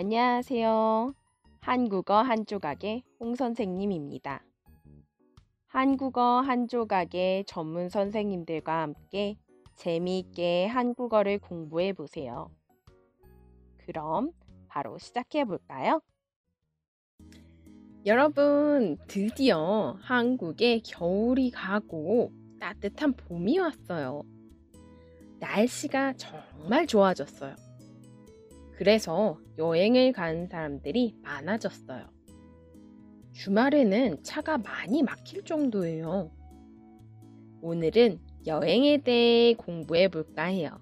안녕하세요. 한국어 한 조각의 홍 선생님입니다. 한국어 한 조각의 전문 선생님들과 함께 재미있게 한국어를 공부해 보세요. 그럼 바로 시작해 볼까요? 여러분, 드디어 한국에 겨울이 가고 따뜻한 봄이 왔어요. 날씨가 정말 좋아졌어요. 그래서 여행을 간 사람들이 많아졌어요. 주말에는 차가 많이 막힐 정도예요. 오늘은 여행에 대해 공부해 볼까 해요.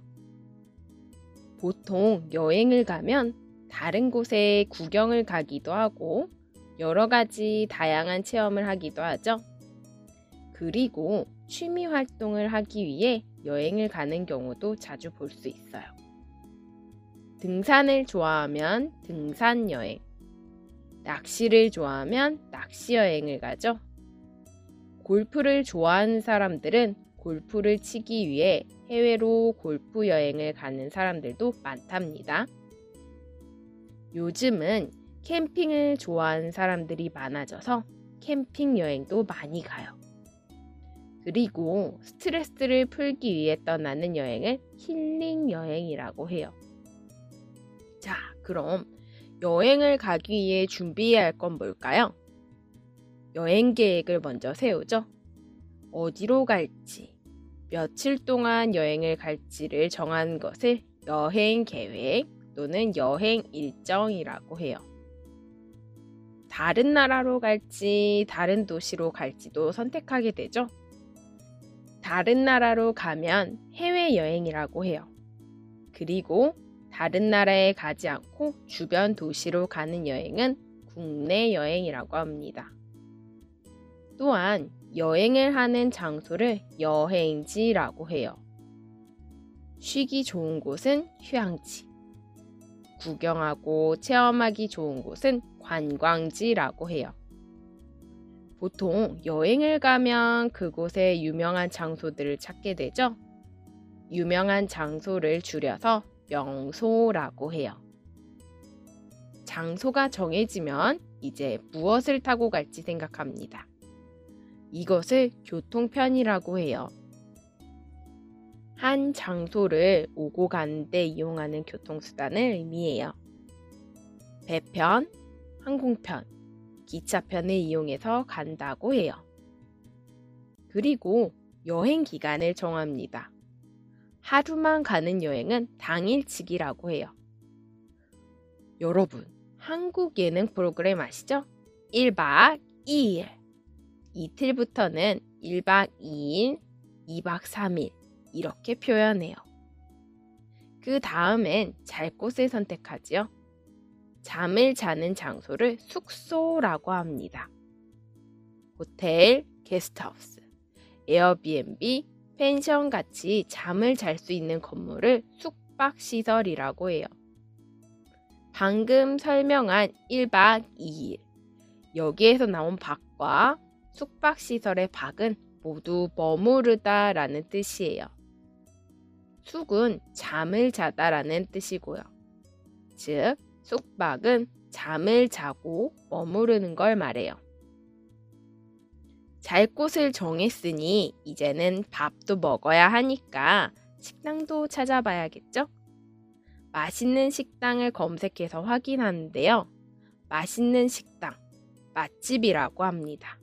보통 여행을 가면 다른 곳에 구경을 가기도 하고 여러 가지 다양한 체험을 하기도 하죠. 그리고 취미 활동을 하기 위해 여행을 가는 경우도 자주 볼 수 있어요. 등산을 좋아하면 등산 여행, 낚시를 좋아하면 낚시 여행을 가죠. 골프를 좋아하는 사람들은 골프를 치기 위해 해외로 골프 여행을 가는 사람들도 많답니다. 요즘은 캠핑을 좋아하는 사람들이 많아져서 캠핑 여행도 많이 가요. 그리고 스트레스를 풀기 위해 떠나는 여행을 힐링 여행이라고 해요. 자, 그럼 여행을 가기 위해 준비해야 할 건 뭘까요? 여행 계획을 먼저 세우죠. 어디로 갈지, 며칠 동안 여행을 갈지를 정하는 것을 여행 계획 또는 여행 일정이라고 해요. 다른 나라로 갈지, 다른 도시로 갈지도 선택하게 되죠. 다른 나라로 가면 해외여행이라고 해요. 그리고 다른 나라에 가지 않고 주변 도시로 가는 여행은 국내 여행이라고 합니다. 또한 여행을 하는 장소를 여행지라고 해요. 쉬기 좋은 곳은 휴양지, 구경하고 체험하기 좋은 곳은 관광지라고 해요. 보통 여행을 가면 그곳의 유명한 장소들을 찾게 되죠. 유명한 장소를 줄여서 명소라고 해요. 장소가 정해지면 이제 무엇을 타고 갈지 생각합니다. 이것을 교통편이라고 해요. 한 장소를 오고 가는데 이용하는 교통수단을 의미해요. 배편, 항공편, 기차편을 이용해서 간다고 해요. 그리고 여행 기간을 정합니다. 하루만 가는 여행은 당일치기라고 해요. 여러분, 한국 예능 프로그램 아시죠? 1박 2일. 이틀부터는 1박 2일, 2박 3일 이렇게 표현해요. 그 다음엔 잘 곳을 선택하지요. 잠을 자는 장소를 숙소라고 합니다. 호텔, 게스트하우스, 에어비앤비, 펜션 같이 잠을 잘 수 있는 건물을 숙박시설이라고 해요. 방금 설명한 1박 2일. 여기에서 나온 박과 숙박시설의 박은 모두 머무르다 라는 뜻이에요. 숙은 잠을 자다 라는 뜻이고요. 즉, 숙박은 잠을 자고 머무르는 걸 말해요. 잘 곳을 정했으니 이제는 밥도 먹어야 하니까 식당도 찾아봐야겠죠? 맛있는 식당을 검색해서 확인하는데요. 맛있는 식당, 맛집이라고 합니다.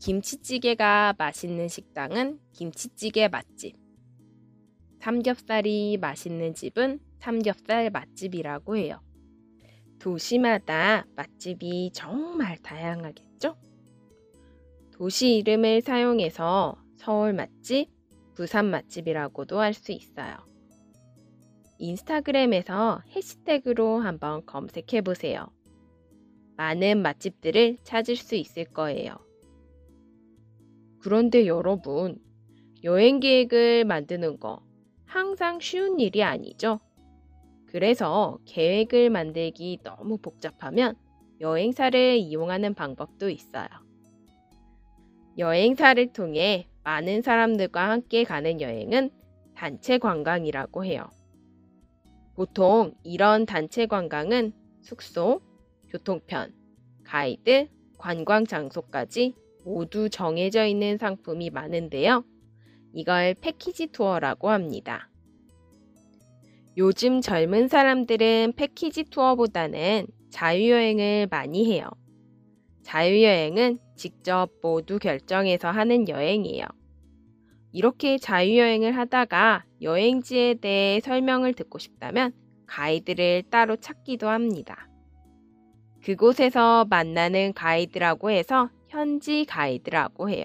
김치찌개가 맛있는 식당은 김치찌개 맛집. 삼겹살이 맛있는 집은 삼겹살 맛집이라고 해요. 도시마다 맛집이 정말 다양하겠죠? 도시 이름을 사용해서 서울 맛집, 부산 맛집이라고도 할 수 있어요. 인스타그램에서 해시태그로 한번 검색해 보세요. 많은 맛집들을 찾을 수 있을 거예요. 그런데 여러분, 여행 계획을 만드는 거 항상 쉬운 일이 아니죠? 그래서 계획을 만들기 너무 복잡하면 여행사를 이용하는 방법도 있어요. 여행사를 통해 많은 사람들과 함께 가는 여행은 단체 관광이라고 해요. 보통 이런 단체 관광은 숙소, 교통편, 가이드, 관광 장소까지 모두 정해져 있는 상품이 많은데요. 이걸 패키지 투어라고 합니다. 요즘 젊은 사람들은 패키지 투어보다는 자유여행을 많이 해요. 자유여행은 직접 모두 결정해서 하는 여행이에요. 이렇게 자유여행을 하다가 여행지에 대해 설명을 듣고 싶다면 가이드를 따로 찾기도 합니다. 그곳에서 만나는 가이드라고 해서 현지 가이드라고 해요.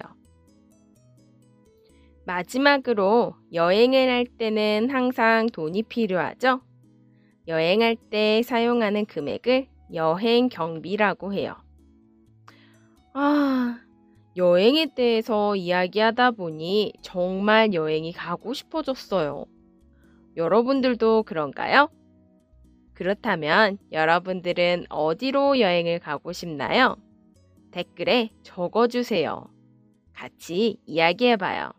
마지막으로 여행을 할 때는 항상 돈이 필요하죠? 여행할 때 사용하는 금액을 여행 경비라고 해요. 아, 여행에 대해서 이야기하다 보니 정말 여행이 가고 싶어졌어요. 여러분들도 그런가요? 그렇다면 여러분들은 어디로 여행을 가고 싶나요? 댓글에 적어주세요. 같이 이야기해봐요.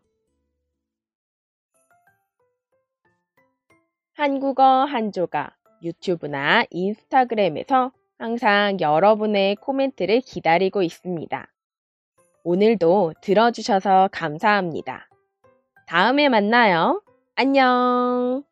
한국어 한조가 유튜브나 인스타그램에서 항상 여러분의 코멘트를 기다리고 있습니다. 오늘도 들어주셔서 감사합니다. 다음에 만나요. 안녕!